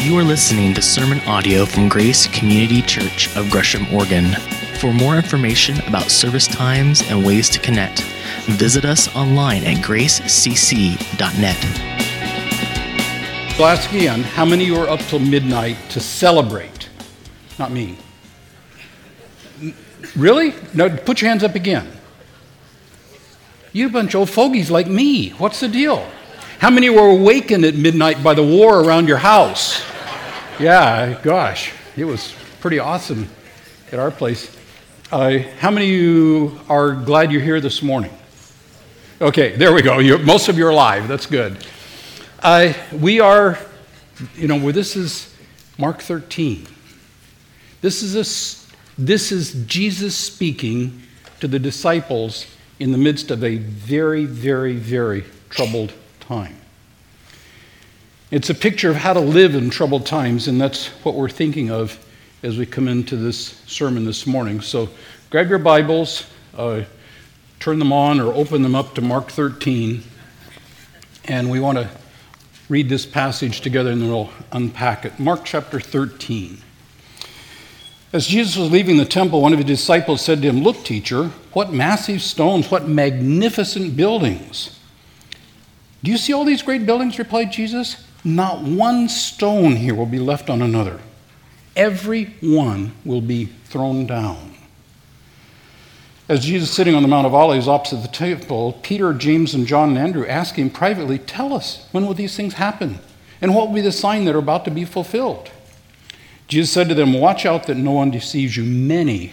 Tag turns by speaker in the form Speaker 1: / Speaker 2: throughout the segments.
Speaker 1: You are listening to sermon audio from Grace Community Church of Gresham, Oregon. For more information about service times and ways to connect, visit us online at gracecc.net.
Speaker 2: I'll ask again, how many of you are up till midnight to celebrate? Not me. Really? No, put your hands up again. You bunch of old fogies like me. What's the deal? How many were awakened at midnight by the war around your house? Yeah, gosh, it was pretty awesome at our place. Uh, how many of you are glad you're here this morning? Okay, there we go. You're, most of you are alive. That's good. Uh, we are, you know, well, this is Mark 13. This is, a, this is Jesus speaking to the disciples in the midst of a very, very, very troubled time. It's a picture of how to live in troubled times, and that's what we're thinking of as we come into this sermon this morning. So grab your Bibles, uh, turn them on, or open them up to Mark 13, and we want to read this passage together and then we'll unpack it. Mark chapter 13. As Jesus was leaving the temple, one of his disciples said to him, Look, teacher, what massive stones, what magnificent buildings. Do you see all these great buildings? replied Jesus. Not one stone here will be left on another. Every one will be thrown down. As Jesus sitting on the Mount of Olives opposite the temple, Peter, James, and John and Andrew asked him privately, Tell us, when will these things happen? And what will be the sign that are about to be fulfilled? Jesus said to them, Watch out that no one deceives you. Many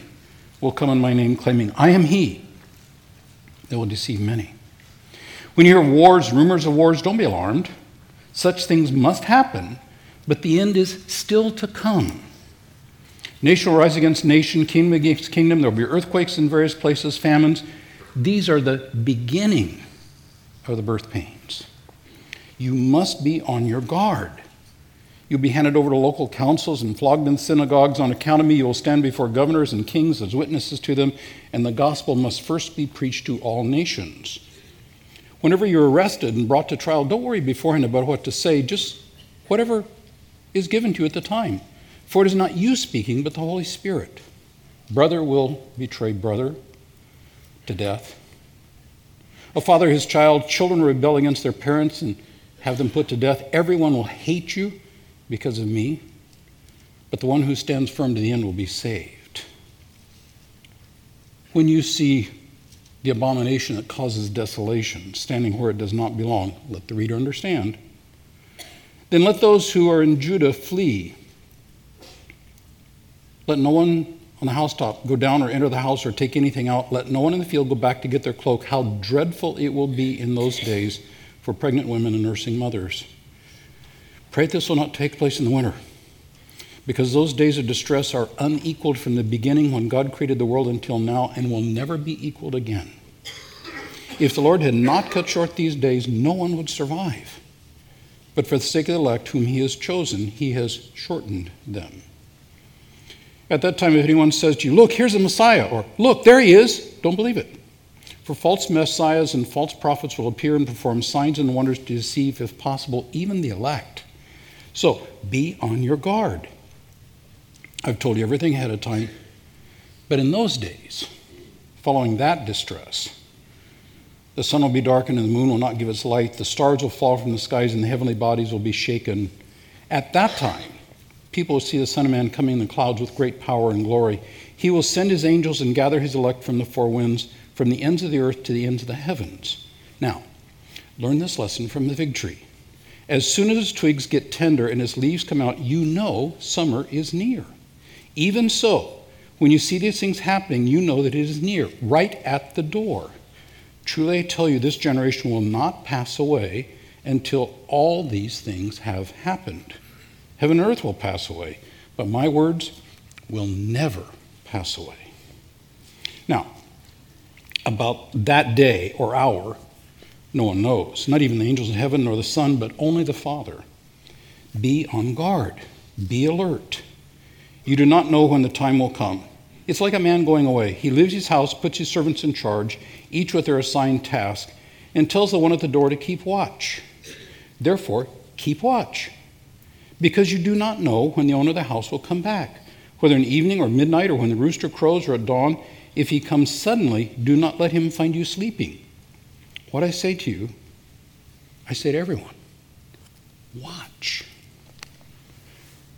Speaker 2: will come in my name, claiming, I am he. They will deceive many. When you hear wars, rumors of wars, don't be alarmed. Such things must happen, but the end is still to come. Nation will rise against nation, kingdom against kingdom. There will be earthquakes in various places, famines. These are the beginning of the birth pains. You must be on your guard. You'll be handed over to local councils and flogged in synagogues. On account of me, you will stand before governors and kings as witnesses to them, and the gospel must first be preached to all nations. Whenever you're arrested and brought to trial, don't worry beforehand about what to say, just whatever is given to you at the time. For it is not you speaking, but the Holy Spirit. Brother will betray brother to death. A father his child, children rebel against their parents and have them put to death. Everyone will hate you because of me, but the one who stands firm to the end will be saved. When you see the abomination that causes desolation, standing where it does not belong. Let the reader understand. Then let those who are in Judah flee. Let no one on the housetop go down or enter the house or take anything out. Let no one in the field go back to get their cloak. How dreadful it will be in those days for pregnant women and nursing mothers. Pray this will not take place in the winter because those days of distress are unequaled from the beginning when God created the world until now and will never be equaled again. If the Lord had not cut short these days, no one would survive. But for the sake of the elect whom he has chosen, he has shortened them. At that time, if anyone says to you, Look, here's the Messiah, or Look, there he is, don't believe it. For false messiahs and false prophets will appear and perform signs and wonders to deceive, if possible, even the elect. So be on your guard. I've told you everything ahead of time. But in those days, following that distress, the sun will be darkened and the moon will not give its light. The stars will fall from the skies and the heavenly bodies will be shaken. At that time, people will see the Son of Man coming in the clouds with great power and glory. He will send his angels and gather his elect from the four winds, from the ends of the earth to the ends of the heavens. Now, learn this lesson from the fig tree. As soon as its twigs get tender and its leaves come out, you know summer is near. Even so, when you see these things happening, you know that it is near, right at the door. Truly I tell you, this generation will not pass away until all these things have happened. Heaven and earth will pass away, but my words will never pass away. Now, about that day or hour, no one knows, not even the angels in heaven nor the Son, but only the Father. Be on guard, be alert. You do not know when the time will come. It's like a man going away. He leaves his house, puts his servants in charge, each with their assigned task, and tells the one at the door to keep watch. Therefore, keep watch. because you do not know when the owner of the house will come back, whether in evening or midnight or when the rooster crows or at dawn. If he comes suddenly, do not let him find you sleeping. What I say to you, I say to everyone watch.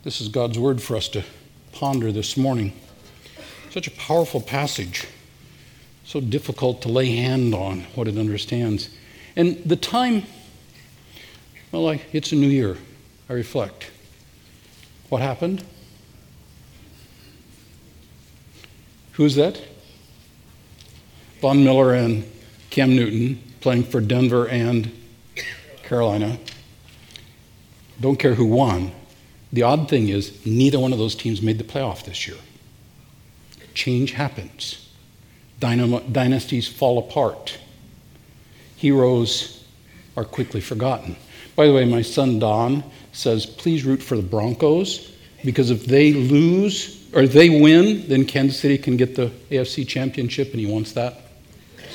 Speaker 2: This is God's word for us to ponder this morning. Such a powerful passage, so difficult to lay hand on what it understands. And the time, well, I, it's a new year. I reflect. What happened? Who's that? Von Miller and Cam Newton playing for Denver and Carolina. Don't care who won. The odd thing is, neither one of those teams made the playoff this year. Change happens, dynasties fall apart, heroes are quickly forgotten. By the way, my son Don says, please root for the Broncos because if they lose or they win, then Kansas City can get the AFC championship and he wants that.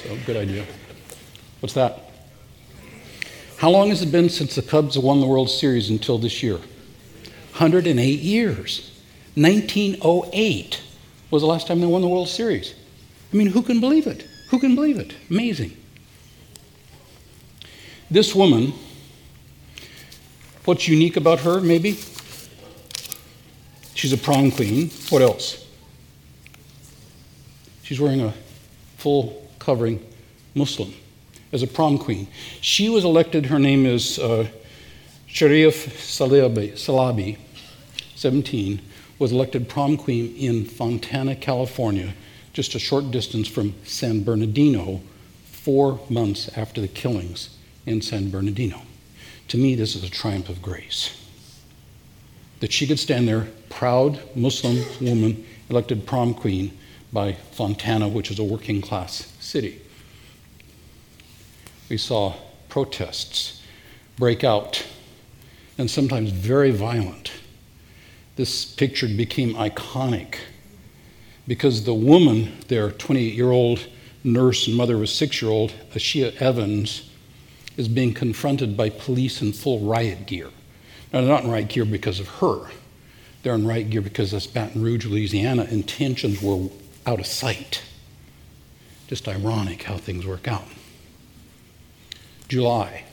Speaker 2: So, good idea. What's that? How long has it been since the Cubs won the World Series until this year? 108 years. 1908 was the last time they won the World Series. I mean, who can believe it? Who can believe it? Amazing. This woman What's unique about her, maybe? She's a prom queen. What else? She's wearing a full covering Muslim as a prom queen. She was elected, her name is uh, Sharif Salabi, Salabi, 17, was elected prom queen in Fontana, California, just a short distance from San Bernardino, four months after the killings in San Bernardino. To me, this is a triumph of grace. That she could stand there, proud Muslim woman, elected prom queen by Fontana, which is a working class city. We saw protests break out, and sometimes very violent. This picture became iconic because the woman there, 28 year old nurse and mother of a six year old, Ieshia Evans, is being confronted by police in full riot gear. Now, they're not in riot gear because of her. They're in riot gear because that's Baton Rouge, Louisiana, and tensions were out of sight. Just ironic how things work out. July.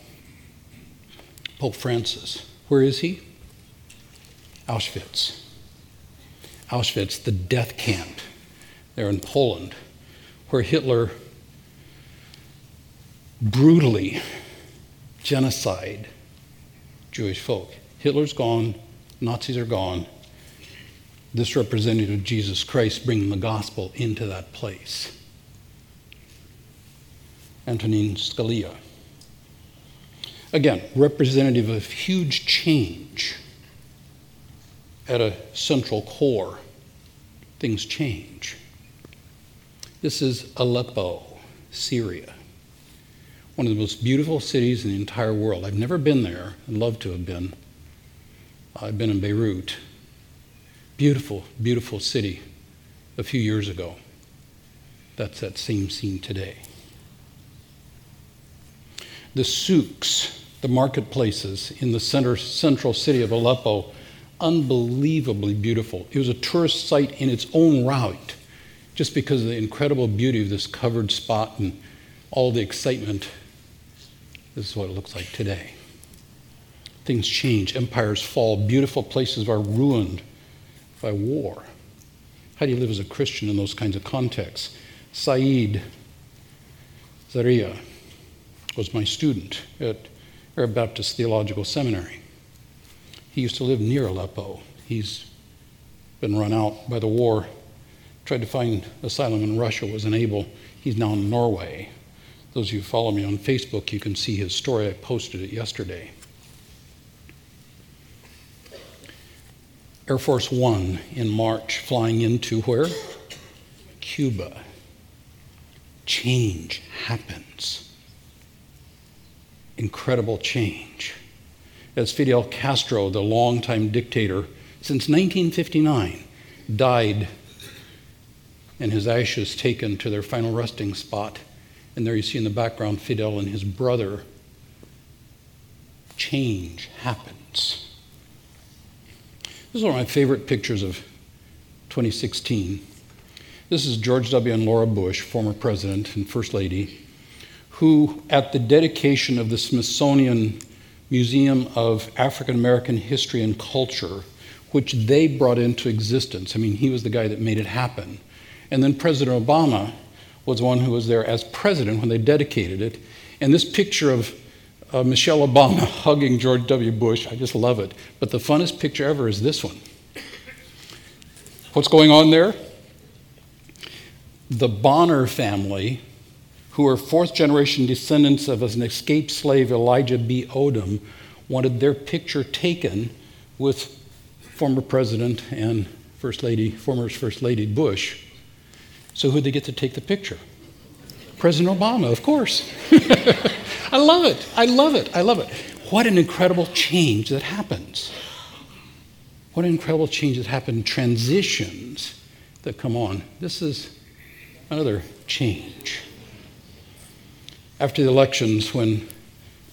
Speaker 2: Pope Francis. Where is he? Auschwitz. Auschwitz, the death camp there in Poland, where Hitler brutally genocide Jewish folk. Hitler's gone, Nazis are gone. This representative of Jesus Christ bringing the gospel into that place. Antonin Scalia. Again, representative of huge change at a central core. Things change. This is Aleppo, Syria one of the most beautiful cities in the entire world. I've never been there. I'd love to have been. I've been in Beirut. Beautiful, beautiful city a few years ago. That's that same scene today. The souks, the marketplaces in the center, central city of Aleppo, unbelievably beautiful. It was a tourist site in its own right, just because of the incredible beauty of this covered spot and all the excitement this is what it looks like today. Things change, empires fall, beautiful places are ruined by war. How do you live as a Christian in those kinds of contexts? Saeed Zaria was my student at Arab Baptist Theological Seminary. He used to live near Aleppo. He's been run out by the war, tried to find asylum in Russia, was unable. He's now in Norway. Those of you who follow me on Facebook, you can see his story. I posted it yesterday. Air Force One in March, flying into where? Cuba. Change happens. Incredible change. As Fidel Castro, the longtime dictator, since 1959, died and his ashes taken to their final resting spot and there you see in the background Fidel and his brother. Change happens. This is one of my favorite pictures of 2016. This is George W. and Laura Bush, former president and first lady, who, at the dedication of the Smithsonian Museum of African American History and Culture, which they brought into existence, I mean, he was the guy that made it happen. And then President Obama was one who was there as president when they dedicated it. And this picture of uh, Michelle Obama hugging George W. Bush, I just love it. But the funnest picture ever is this one. What's going on there? The Bonner family, who are fourth generation descendants of an escaped slave, Elijah B. Odom, wanted their picture taken with former President and First Lady, former First Lady Bush. So who'd they get to take the picture? President Obama, of course. I love it. I love it. I love it. What an incredible change that happens. What an incredible change that happens. Transitions that come on. This is another change. After the elections, when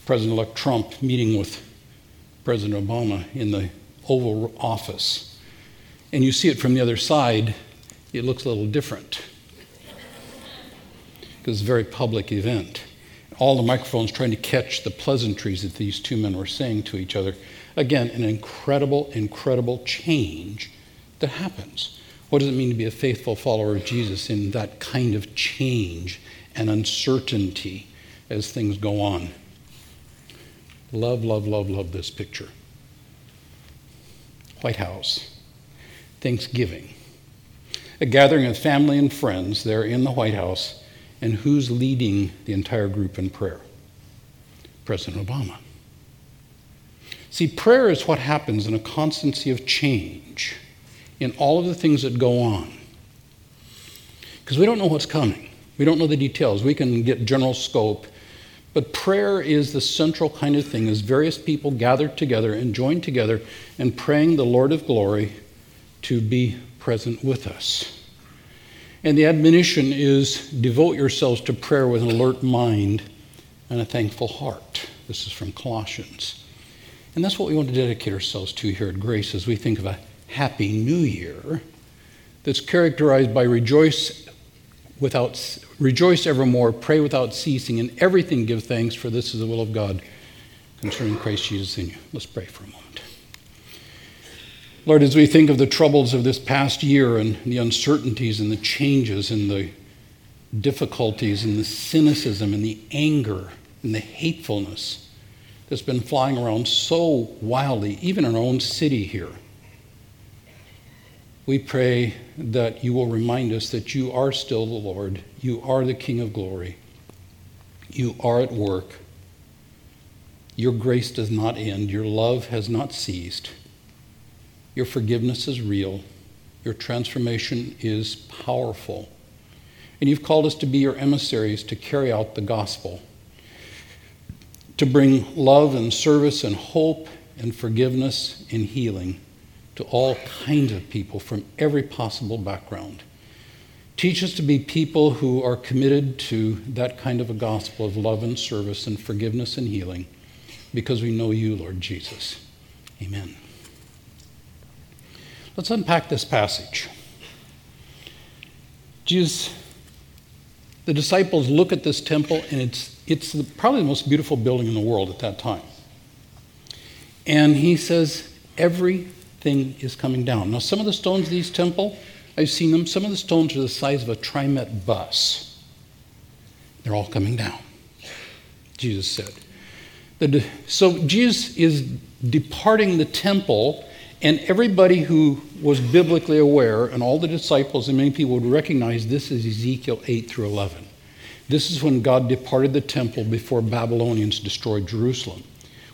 Speaker 2: President elect Trump meeting with President Obama in the Oval Office, and you see it from the other side, it looks a little different because it's a very public event. All the microphones trying to catch the pleasantries that these two men were saying to each other. Again, an incredible, incredible change that happens. What does it mean to be a faithful follower of Jesus in that kind of change and uncertainty as things go on? Love, love, love, love this picture. White House, Thanksgiving. A gathering of family and friends there in the White House and who's leading the entire group in prayer? President Obama. See, prayer is what happens in a constancy of change in all of the things that go on. Because we don't know what's coming, we don't know the details. We can get general scope, but prayer is the central kind of thing as various people gather together and join together and praying the Lord of glory to be present with us. And the admonition is devote yourselves to prayer with an alert mind and a thankful heart. This is from Colossians. And that's what we want to dedicate ourselves to here at Grace as we think of a happy new year that's characterized by rejoice without rejoice evermore, pray without ceasing, and everything give thanks, for this is the will of God concerning Christ Jesus in you. Let's pray for a moment. Lord, as we think of the troubles of this past year and the uncertainties and the changes and the difficulties and the cynicism and the anger and the hatefulness that's been flying around so wildly, even in our own city here, we pray that you will remind us that you are still the Lord, you are the King of glory, you are at work. Your grace does not end, your love has not ceased. Your forgiveness is real. Your transformation is powerful. And you've called us to be your emissaries to carry out the gospel, to bring love and service and hope and forgiveness and healing to all kinds of people from every possible background. Teach us to be people who are committed to that kind of a gospel of love and service and forgiveness and healing because we know you, Lord Jesus. Amen. Let's unpack this passage. Jesus, the disciples look at this temple, and it's, it's the, probably the most beautiful building in the world at that time. And he says, everything is coming down. Now, some of the stones of these temple, I've seen them, some of the stones are the size of a TriMet bus. They're all coming down, Jesus said. So Jesus is departing the temple and everybody who was biblically aware, and all the disciples and many people would recognize this is Ezekiel 8 through 11. This is when God departed the temple before Babylonians destroyed Jerusalem.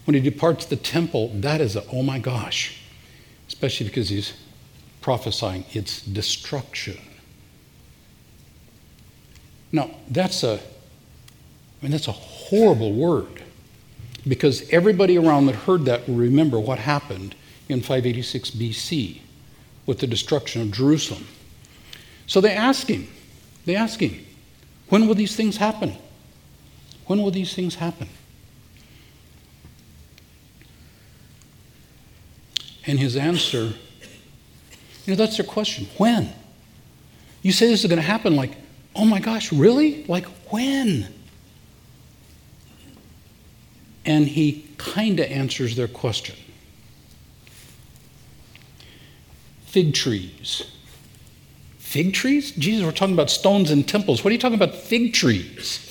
Speaker 2: When he departs the temple, that is a, oh my gosh, especially because he's prophesying its destruction. Now, that's a, I mean, that's a horrible word because everybody around that heard that will remember what happened in 586 BC with the destruction of Jerusalem. So they ask him, they ask him, when will these things happen? When will these things happen? And his answer You know, that's their question. When? You say this is going to happen, like, oh my gosh, really? Like, when? And he kind of answers their question. Fig trees. Fig trees? Jesus, we're talking about stones and temples. What are you talking about, fig trees?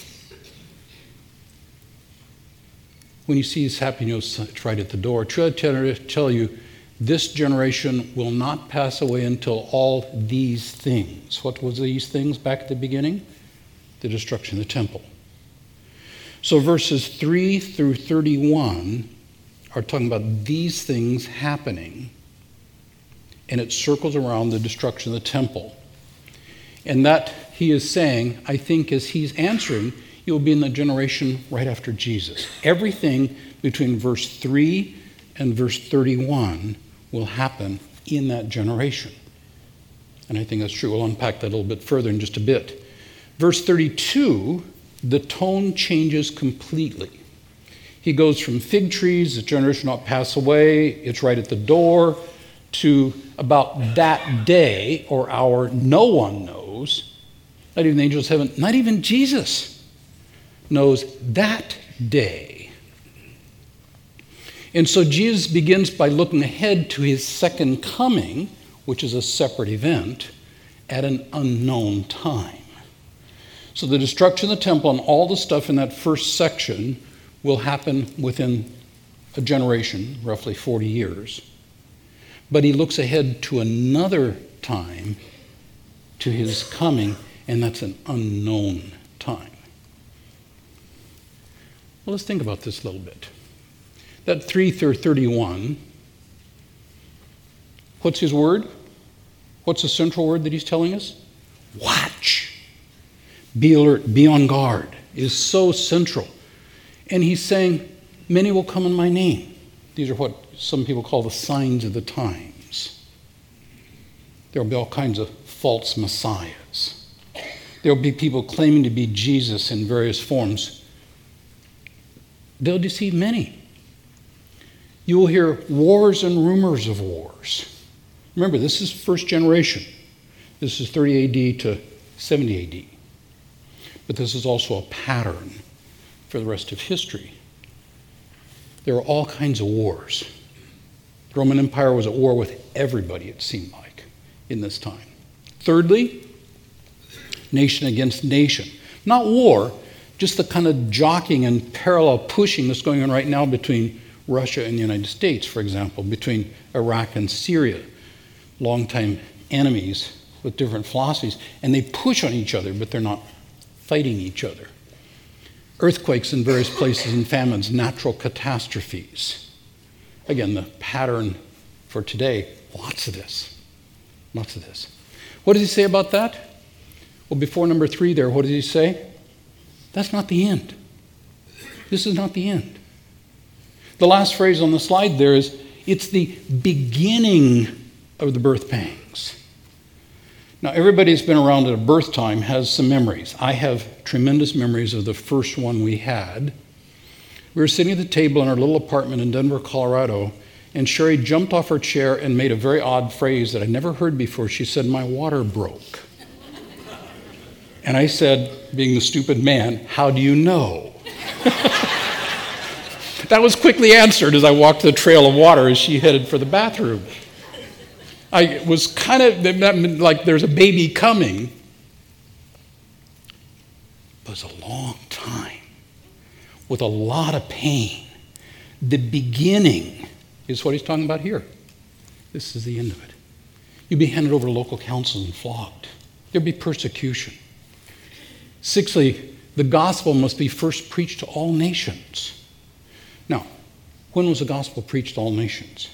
Speaker 2: When you see his happy news, it's right at the door. Try to tell you, this generation will not pass away until all these things. What was these things back at the beginning? The destruction of the temple. So verses 3 through 31 are talking about these things happening, and it circles around the destruction of the temple. And that he is saying, I think, as he's answering, you'll be in the generation right after Jesus. Everything between verse 3 and verse 31 will happen in that generation. And I think that's true. We'll unpack that a little bit further in just a bit. Verse 32, the tone changes completely. He goes from fig trees, the generation not pass away, it's right at the door, to about that day or hour no one knows. Not even the angels of heaven, not even Jesus knows that day. And so Jesus begins by looking ahead to his second coming, which is a separate event, at an unknown time. So the destruction of the temple and all the stuff in that first section will happen within a generation, roughly 40 years. But he looks ahead to another time, to his coming, and that's an unknown time. Well, let's think about this a little bit. That 3 through 31, what's his word? What's the central word that he's telling us? Watch. Be alert, be on guard is so central. And he's saying, Many will come in my name. These are what some people call the signs of the times. There will be all kinds of false messiahs. There will be people claiming to be Jesus in various forms. They'll deceive many. You will hear wars and rumors of wars. Remember, this is first generation. This is 30 AD to 70 AD. But this is also a pattern for the rest of history. There are all kinds of wars. The Roman Empire was at war with everybody, it seemed like, in this time. Thirdly, nation against nation. Not war, just the kind of jockeying and parallel pushing that's going on right now between Russia and the United States, for example, between Iraq and Syria, longtime enemies with different philosophies, and they push on each other, but they're not fighting each other. Earthquakes in various places and famines, natural catastrophes. Again, the pattern for today, lots of this. Lots of this. What does he say about that? Well, before number three there, what does he say? That's not the end. This is not the end. The last phrase on the slide there is it's the beginning of the birth pangs. Now, everybody that's been around at a birth time has some memories. I have tremendous memories of the first one we had. We were sitting at the table in our little apartment in Denver, Colorado, and Sherry jumped off her chair and made a very odd phrase that I never heard before. She said, My water broke. And I said, being the stupid man, How do you know? That was quickly answered as I walked the trail of water as she headed for the bathroom. I was kind of like there's a baby coming. It was a long time with a lot of pain. The beginning is what he's talking about here. This is the end of it. You'd be handed over to local councils and flogged. There'd be persecution. Sixthly, the gospel must be first preached to all nations. Now, when was the gospel preached to all nations?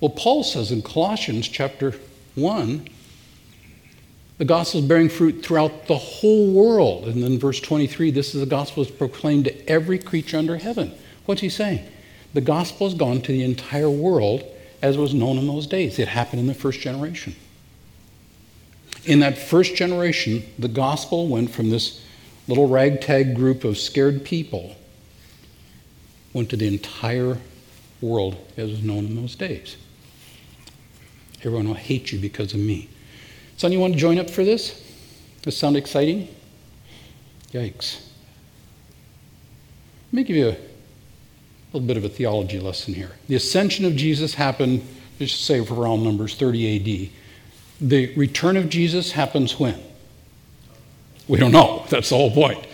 Speaker 2: Well, Paul says in Colossians chapter 1, the gospel is bearing fruit throughout the whole world. And then verse 23, this is the gospel is proclaimed to every creature under heaven. What's he saying? The gospel has gone to the entire world as was known in those days. It happened in the first generation. In that first generation, the gospel went from this little ragtag group of scared people went to the entire world as was known in those days. Everyone will hate you because of me. Son, you want to join up for this? Does sound exciting? Yikes. Let me give you a little bit of a theology lesson here. The ascension of Jesus happened, let's just say for round numbers, 30 AD. The return of Jesus happens when? We don't know. That's the whole point.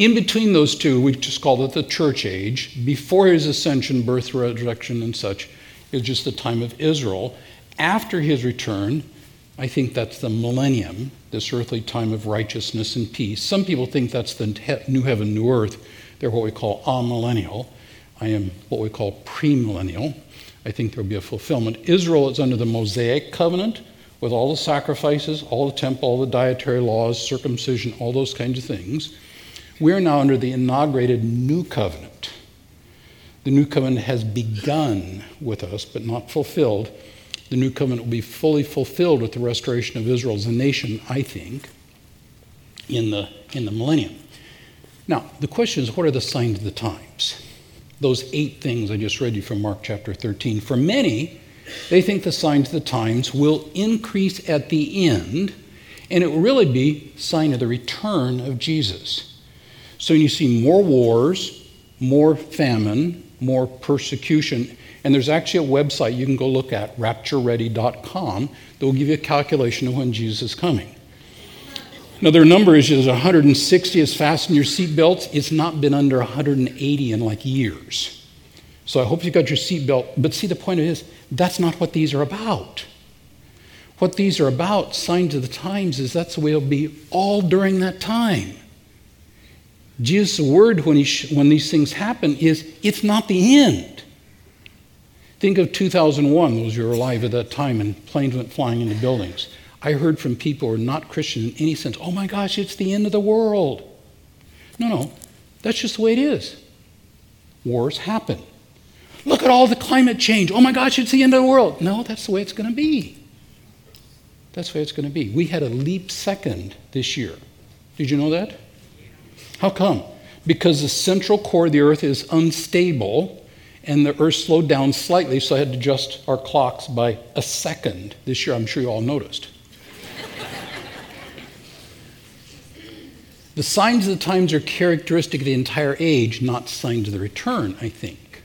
Speaker 2: In between those two, we just call it the church age. Before his ascension, birth, resurrection, and such, is just the time of Israel. After his return, I think that's the millennium, this earthly time of righteousness and peace. Some people think that's the new heaven, new earth. They're what we call amillennial. I am what we call premillennial. I think there'll be a fulfillment. Israel is under the Mosaic covenant with all the sacrifices, all the temple, all the dietary laws, circumcision, all those kinds of things. We're now under the inaugurated new covenant. The new covenant has begun with us, but not fulfilled. The new covenant will be fully fulfilled with the restoration of Israel as a nation, I think, in the, in the millennium. Now, the question is what are the signs of the times? Those eight things I just read you from Mark chapter 13. For many, they think the signs of the times will increase at the end, and it will really be sign of the return of Jesus. So you see more wars, more famine, more persecution. And there's actually a website you can go look at, raptureready.com, that will give you a calculation of when Jesus is coming. Now, their number is 160 is fasten your seatbelts. It's not been under 180 in like years. So I hope you got your seatbelt. But see, the point is, that's not what these are about. What these are about, signs of the times, is that's the way it'll be all during that time. Jesus' word when, he, when these things happen is it's not the end. Think of 2001, those who were alive at that time, and planes went flying into buildings. I heard from people who are not Christian in any sense, oh my gosh, it's the end of the world. No, no, that's just the way it is. Wars happen. Look at all the climate change. Oh my gosh, it's the end of the world. No, that's the way it's going to be. That's the way it's going to be. We had a leap second this year. Did you know that? How come? Because the central core of the earth is unstable and the earth slowed down slightly, so I had to adjust our clocks by a second this year. I'm sure you all noticed. the signs of the times are characteristic of the entire age, not signs of the return, I think.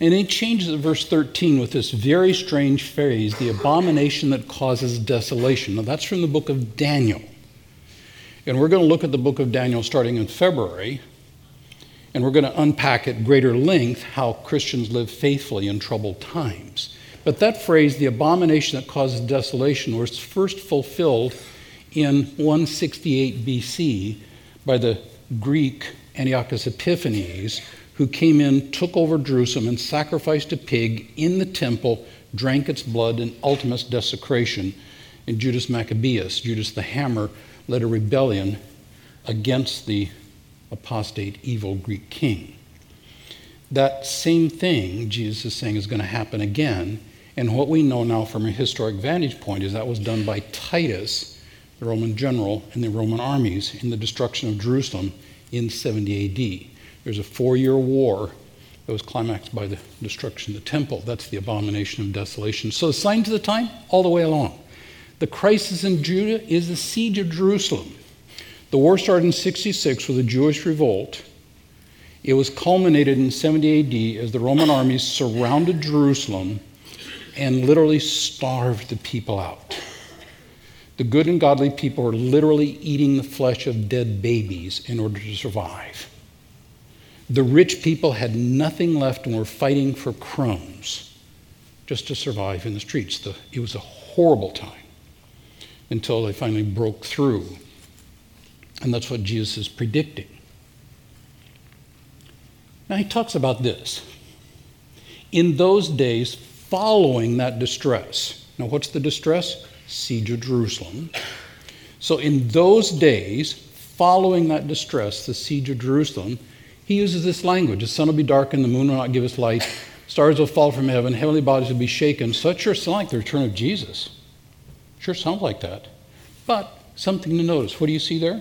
Speaker 2: And it changes at verse 13 with this very strange phrase, the abomination that causes desolation. Now, that's from the book of Daniel. And we're going to look at the book of Daniel starting in February, and we're going to unpack at greater length how Christians live faithfully in troubled times. But that phrase, the abomination that causes desolation, was first fulfilled in 168 BC by the Greek Antiochus Epiphanes, who came in, took over Jerusalem, and sacrificed a pig in the temple, drank its blood, in ultimate desecration. And Judas Maccabeus, Judas the Hammer, led a rebellion against the apostate, evil Greek king. That same thing, Jesus is saying, is going to happen again. And what we know now from a historic vantage point is that was done by Titus, the Roman general, and the Roman armies in the destruction of Jerusalem in 70 AD. There's a four year war that was climaxed by the destruction of the temple. That's the abomination of desolation. So the signs of the time, all the way along. The crisis in Judah is the siege of Jerusalem. The war started in 66 with a Jewish revolt. It was culminated in 70 AD as the Roman armies surrounded Jerusalem and literally starved the people out. The good and godly people were literally eating the flesh of dead babies in order to survive. The rich people had nothing left and were fighting for crumbs just to survive in the streets. The, it was a horrible time until they finally broke through. And that's what Jesus is predicting. Now he talks about this. In those days following that distress, now what's the distress? Siege of Jerusalem. So in those days following that distress, the siege of Jerusalem, he uses this language the sun will be darkened, the moon will not give us light, stars will fall from heaven, heavenly bodies will be shaken. Such are like the return of Jesus. Sure sounds like that. But something to notice. What do you see there?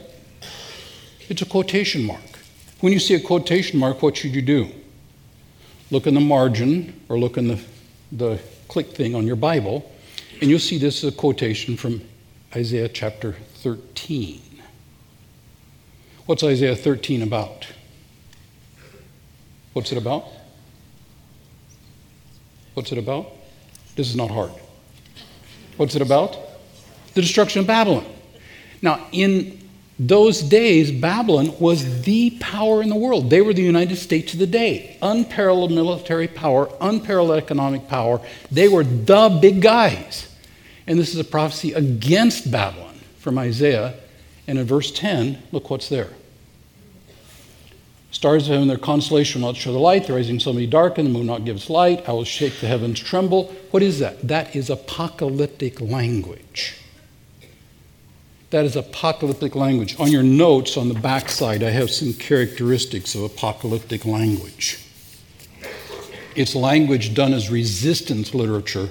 Speaker 2: It's a quotation mark. When you see a quotation mark, what should you do? Look in the margin or look in the, the click thing on your Bible And you'll see this is a quotation from Isaiah chapter 13. What's Isaiah 13 about? What's it about? What's it about? This is not hard. What's it about? The destruction of Babylon. Now, in those days, Babylon was the power in the world. They were the United States of the day. Unparalleled military power, unparalleled economic power. They were the big guys. And this is a prophecy against Babylon from Isaiah. And in verse 10, look what's there. Stars of heaven, their constellation will not show the light. The rising sun will be darkened. The moon not give its light. I will shake the heavens, tremble. What is that? That is apocalyptic language. That is apocalyptic language. On your notes on the back side, I have some characteristics of apocalyptic language. It's language done as resistance literature,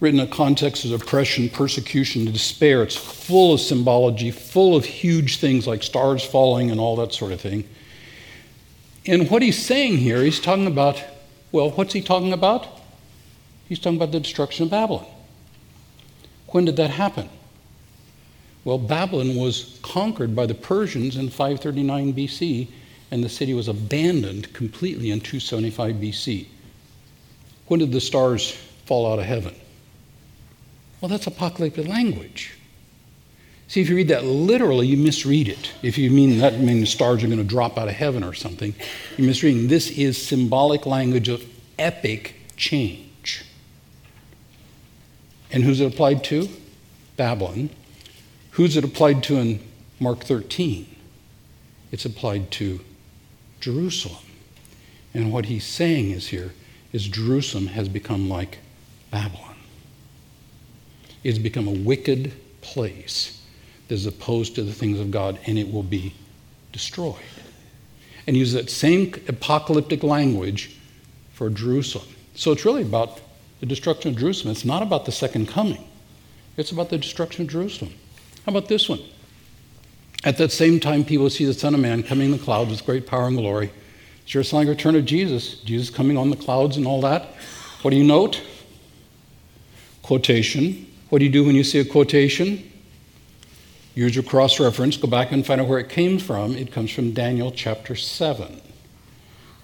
Speaker 2: written in a context of oppression, persecution, despair. It's full of symbology, full of huge things like stars falling and all that sort of thing. And what he's saying here, he's talking about, well, what's he talking about? He's talking about the destruction of Babylon. When did that happen? Well, Babylon was conquered by the Persians in 539 BC, and the city was abandoned completely in 275 BC. When did the stars fall out of heaven? Well, that's apocalyptic language. See, if you read that literally, you misread it. If you mean that means the stars are going to drop out of heaven or something, you're misreading. This is symbolic language of epic change. And who's it applied to? Babylon. Who's it applied to in Mark 13? It's applied to Jerusalem. And what he's saying is here is Jerusalem has become like Babylon. It's become a wicked place is opposed to the things of God, and it will be destroyed. And use that same apocalyptic language for Jerusalem. So it's really about the destruction of Jerusalem. It's not about the second coming, it's about the destruction of Jerusalem. How about this one? At that same time, people see the Son of Man coming in the clouds with great power and glory. It's just like return of Jesus, Jesus coming on the clouds and all that. What do you note? Quotation. What do you do when you see a quotation? Use your cross reference, go back and find out where it came from. It comes from Daniel chapter 7,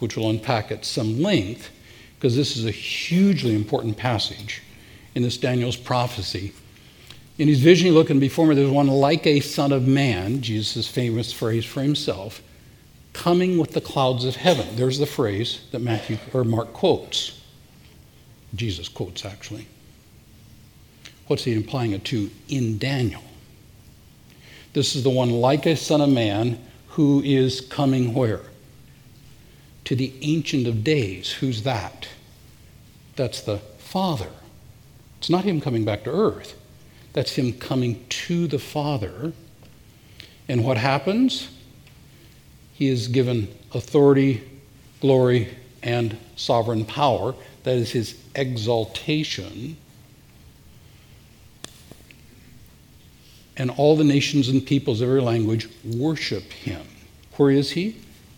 Speaker 2: which we'll unpack at some length, because this is a hugely important passage in this Daniel's prophecy. In his vision, looking before me, there's one like a son of man, Jesus' famous phrase for himself, coming with the clouds of heaven. There's the phrase that Matthew or Mark quotes. Jesus quotes, actually. What's he implying it to in Daniel? This is the one like a son of man who is coming where? To the Ancient of Days. Who's that? That's the Father. It's not him coming back to earth, that's him coming to the Father. And what happens? He is given authority, glory, and sovereign power. That is his exaltation. and all the nations and peoples of every language worship him. Where is he?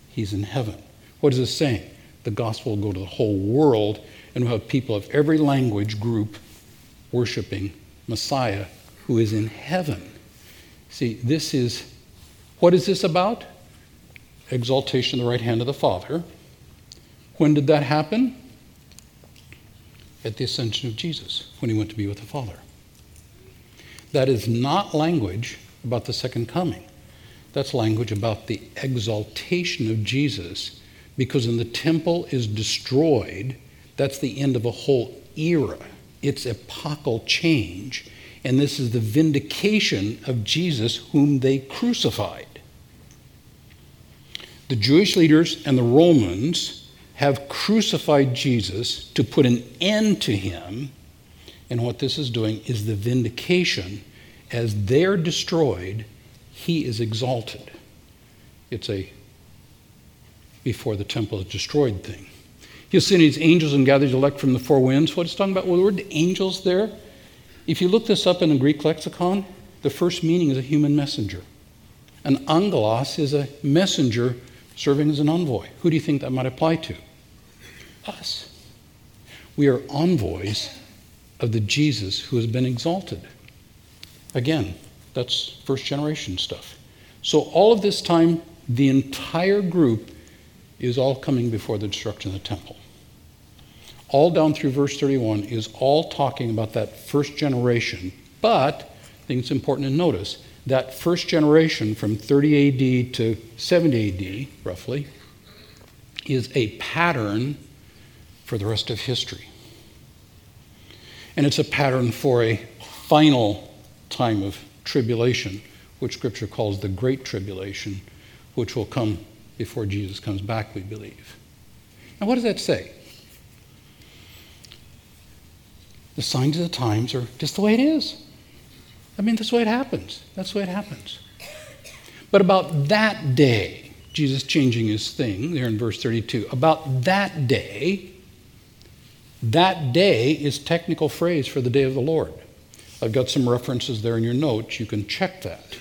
Speaker 2: He's in heaven. What is it saying? The gospel will go to the whole world, and we'll have people of every language group worshiping Messiah who is in heaven. See, this is what is this about? Exaltation of the right hand of the Father. When did that happen? At the ascension of Jesus, when he went to be with the Father. That is not language about the second coming. That's language about the exaltation of Jesus, because when the temple is destroyed, that's the end of a whole era. It's epochal change, and this is the vindication of Jesus, whom they crucified. The Jewish leaders and the Romans have crucified Jesus to put an end to him and what this is doing is the vindication. As they're destroyed, he is exalted. It's a before the temple is destroyed thing. He'll send his angels and gather his elect from the four winds. What it's talking about? Well, the word angels there, if you look this up in the Greek lexicon, the first meaning is a human messenger. An angelos is a messenger serving as an envoy. Who do you think that might apply to? Us. We are envoys of the Jesus who has been exalted. Again, that's first generation stuff. So, all of this time, the entire group is all coming before the destruction of the temple. All down through verse 31 is all talking about that first generation. But I think it's important to notice that first generation from 30 AD to 70 AD, roughly, is a pattern for the rest of history. And it's a pattern for a final time of tribulation, which Scripture calls the Great Tribulation, which will come before Jesus comes back, we believe. Now, what does that say? The signs of the times are just the way it is. I mean, that's the way it happens. That's the way it happens. But about that day, Jesus changing his thing there in verse 32, about that day, that day is technical phrase for the day of the Lord. I've got some references there in your notes. You can check that.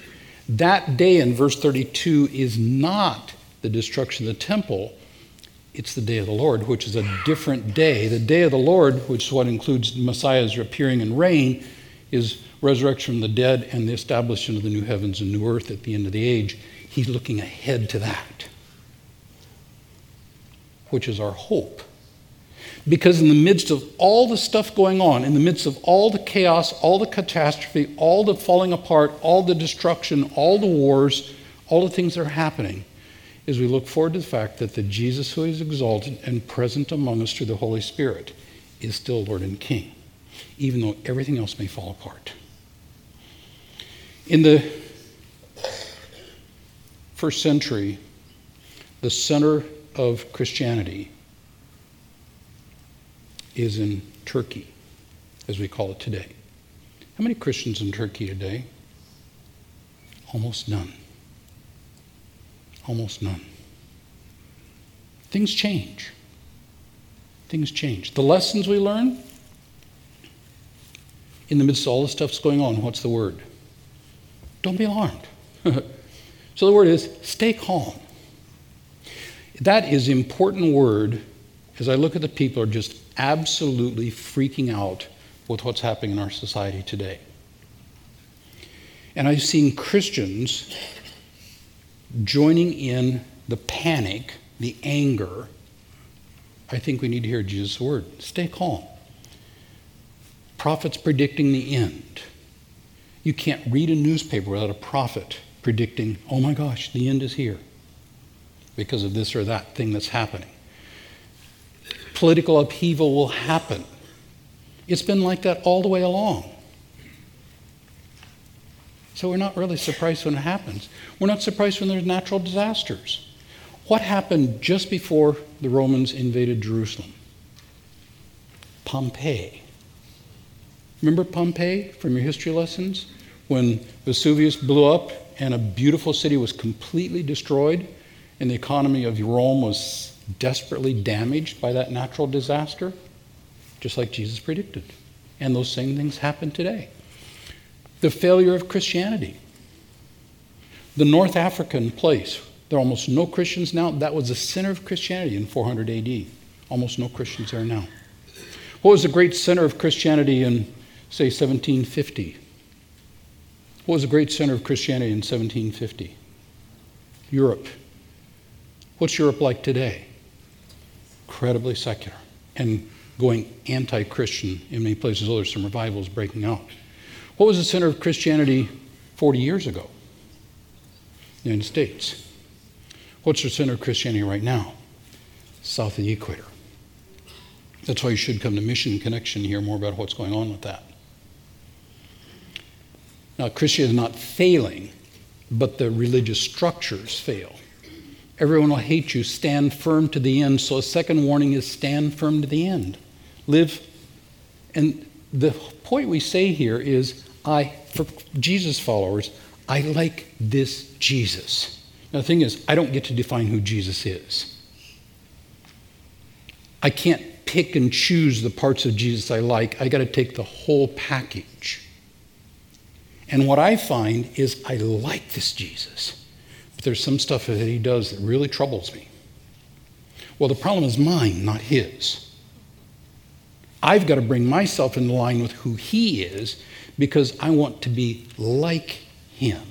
Speaker 2: That day in verse 32 is not the destruction of the temple, it's the day of the Lord, which is a different day. The day of the Lord, which is what includes Messiah's appearing and reign, is resurrection from the dead and the establishment of the new heavens and new earth at the end of the age. He's looking ahead to that, which is our hope. Because in the midst of all the stuff going on, in the midst of all the chaos, all the catastrophe, all the falling apart, all the destruction, all the wars, all the things that are happening, is we look forward to the fact that the Jesus who is exalted and present among us through the Holy Spirit is still Lord and King, even though everything else may fall apart. In the first century, the center of Christianity is in Turkey, as we call it today. How many Christians in Turkey today? Almost none. Almost none. Things change. Things change. The lessons we learn in the midst of all the stuff going on, what's the word? Don't be alarmed. so the word is stay calm. That is important word as I look at the people are just absolutely freaking out with what's happening in our society today. And I've seen Christians joining in the panic, the anger. I think we need to hear Jesus' word. Stay calm. Prophets predicting the end. You can't read a newspaper without a prophet predicting, oh my gosh, the end is here because of this or that thing that's happening political upheaval will happen. It's been like that all the way along. So we're not really surprised when it happens. We're not surprised when there's natural disasters. What happened just before the Romans invaded Jerusalem? Pompeii. Remember Pompeii from your history lessons? When Vesuvius blew up and a beautiful city was completely destroyed and the economy of Rome was desperately damaged by that natural disaster, just like Jesus predicted. And those same things happen today. The failure of Christianity. The North African place, there are almost no Christians now. That was the center of Christianity in 400 AD. Almost no Christians there now. What was the great center of Christianity in, say, 1750? What was the great center of Christianity in 1750? Europe. What's Europe like today? incredibly secular and going anti Christian in many places. Oh, there's some revivals breaking out. What was the center of Christianity 40 years ago? The United States. What's the center of Christianity right now? South of the equator. That's why you should come to Mission Connection to hear more about what's going on with that. Now, Christianity is not failing, but the religious structures fail. Everyone will hate you. Stand firm to the end. So, a second warning is stand firm to the end. Live. And the point we say here is I, for Jesus followers, I like this Jesus. Now, the thing is, I don't get to define who Jesus is. I can't pick and choose the parts of Jesus I like. I got to take the whole package. And what I find is I like this Jesus but there's some stuff that he does that really troubles me. Well, the problem is mine, not his. I've got to bring myself in line with who He is because I want to be like Him.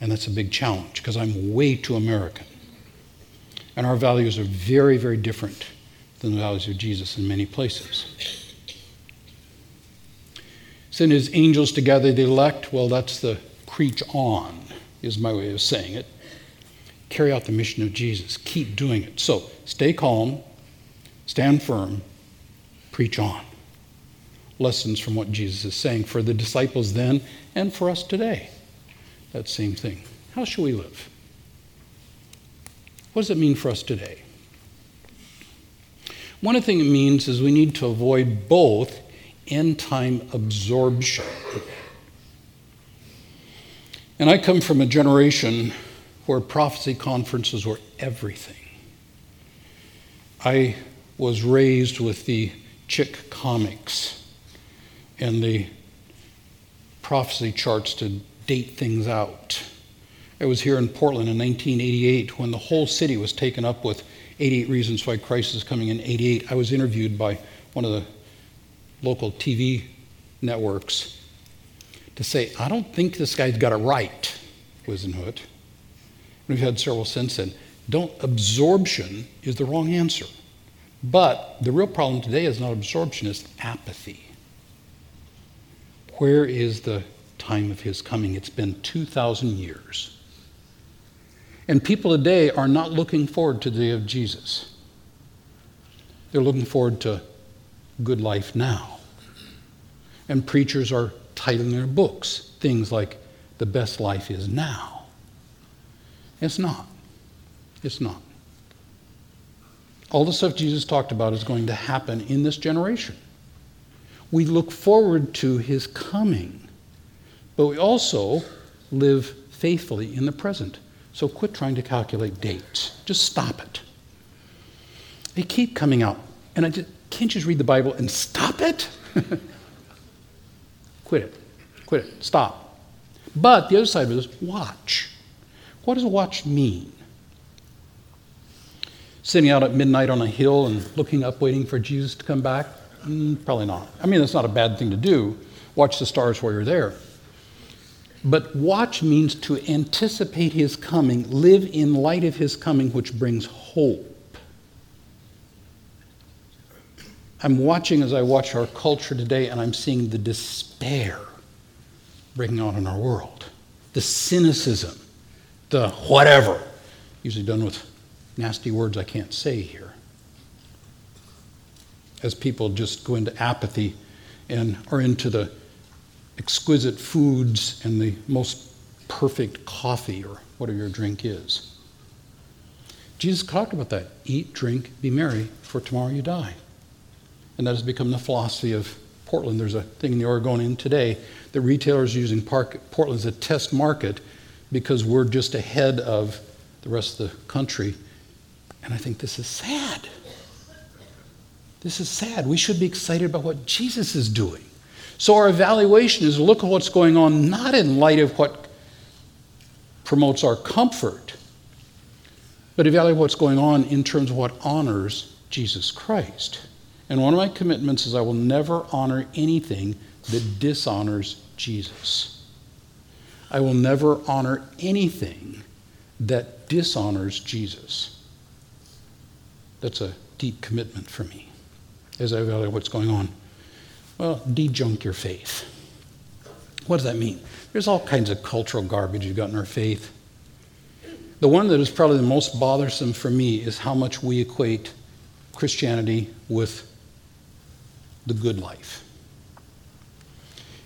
Speaker 2: And that's a big challenge because I'm way too American. And our values are very, very different than the values of Jesus in many places. Send his angels to gather the elect. Well, that's the preach on, is my way of saying it. Carry out the mission of Jesus. Keep doing it. So stay calm, stand firm, preach on. Lessons from what Jesus is saying for the disciples then and for us today. That same thing. How shall we live? What does it mean for us today? One of the things it means is we need to avoid both end time absorption. And I come from a generation where prophecy conferences were everything. I was raised with the chick comics and the prophecy charts to date things out. I was here in Portland in 1988 when the whole city was taken up with 88 Reasons Why Christ is Coming in 88. I was interviewed by one of the local TV networks to say, I don't think this guy's got it right, Whisenant. We've had several since then. Don't absorption is the wrong answer. But the real problem today is not absorption, it's apathy. Where is the time of his coming? It's been 2,000 years. And people today are not looking forward to the day of Jesus. They're looking forward to good life now. And preachers are titling their books things like, The Best Life is Now. It's not. It's not. All the stuff Jesus talked about is going to happen in this generation. We look forward to his coming, but we also live faithfully in the present. So quit trying to calculate dates. Just stop it. They keep coming out. And I just, can't just read the Bible and stop it? Quit it. Quit it. Stop. But the other side of it is watch. What does watch mean? Sitting out at midnight on a hill and looking up, waiting for Jesus to come back? Mm, probably not. I mean, that's not a bad thing to do. Watch the stars while you're there. But watch means to anticipate his coming, live in light of his coming, which brings hope. I'm watching as I watch our culture today, and I'm seeing the despair breaking out in our world, the cynicism, the whatever, usually done with nasty words I can't say here. As people just go into apathy and are into the exquisite foods and the most perfect coffee or whatever your drink is. Jesus talked about that. Eat, drink, be merry, for tomorrow you die and that has become the philosophy of Portland. There's a thing in the Oregonian today that retailers are using Portland as a test market because we're just ahead of the rest of the country. And I think this is sad. This is sad. We should be excited about what Jesus is doing. So our evaluation is look at what's going on, not in light of what promotes our comfort, but evaluate what's going on in terms of what honors Jesus Christ. And one of my commitments is I will never honor anything that dishonors Jesus. I will never honor anything that dishonors Jesus. That's a deep commitment for me as I evaluate what's going on. Well, dejunk your faith. What does that mean? There's all kinds of cultural garbage you've got in our faith. The one that is probably the most bothersome for me is how much we equate Christianity with the good life.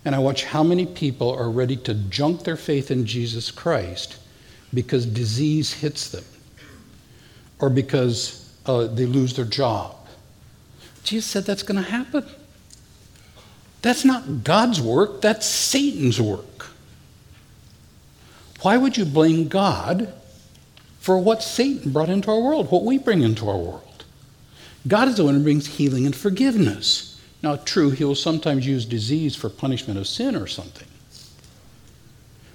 Speaker 2: And I watch how many people are ready to junk their faith in Jesus Christ because disease hits them or because uh, they lose their job. Jesus said that's going to happen. That's not God's work, that's Satan's work. Why would you blame God for what Satan brought into our world, what we bring into our world? God is the one who brings healing and forgiveness. Now, true, he will sometimes use disease for punishment of sin or something.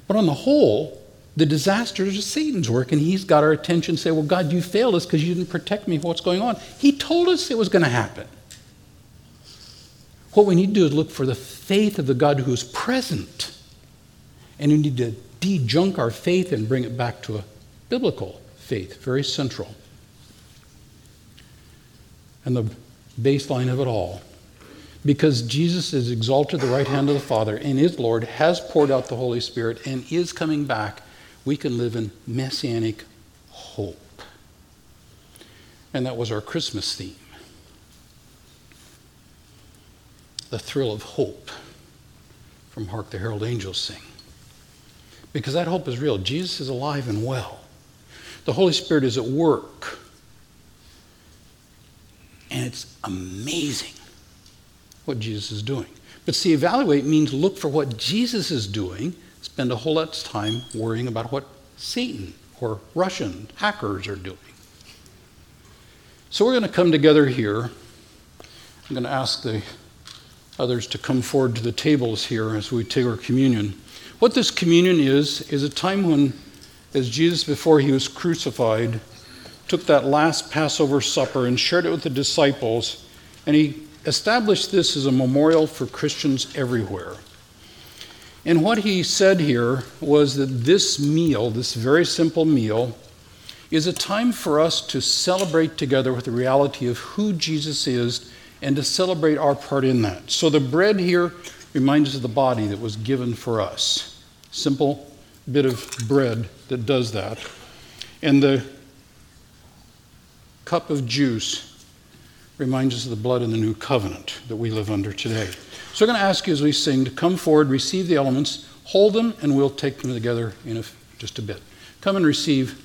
Speaker 2: But on the whole, the disaster is Satan's work, and he's got our attention say, Well, God, you failed us because you didn't protect me from what's going on. He told us it was going to happen. What we need to do is look for the faith of the God who is present. And we need to de-junk our faith and bring it back to a biblical faith, very central. And the baseline of it all. Because Jesus is exalted at the right hand of the Father and is Lord, has poured out the Holy Spirit, and is coming back, we can live in messianic hope. And that was our Christmas theme the thrill of hope from Hark the Herald Angels Sing. Because that hope is real. Jesus is alive and well. The Holy Spirit is at work. And it's amazing what Jesus is doing. But see, evaluate means look for what Jesus is doing, spend a whole lot of time worrying about what Satan or Russian hackers are doing. So we're going to come together here. I'm going to ask the others to come forward to the tables here as we take our communion. What this communion is, is a time when, as Jesus, before he was crucified, took that last Passover supper and shared it with the disciples, and he established this as a memorial for Christians everywhere. And what he said here was that this meal, this very simple meal, is a time for us to celebrate together with the reality of who Jesus is and to celebrate our part in that. So the bread here reminds us of the body that was given for us. Simple bit of bread that does that. And the cup of juice reminds us of the blood in the new covenant that we live under today. So I'm going to ask you as we sing to come forward, receive the elements, hold them, and we'll take them together in a, just a bit. Come and receive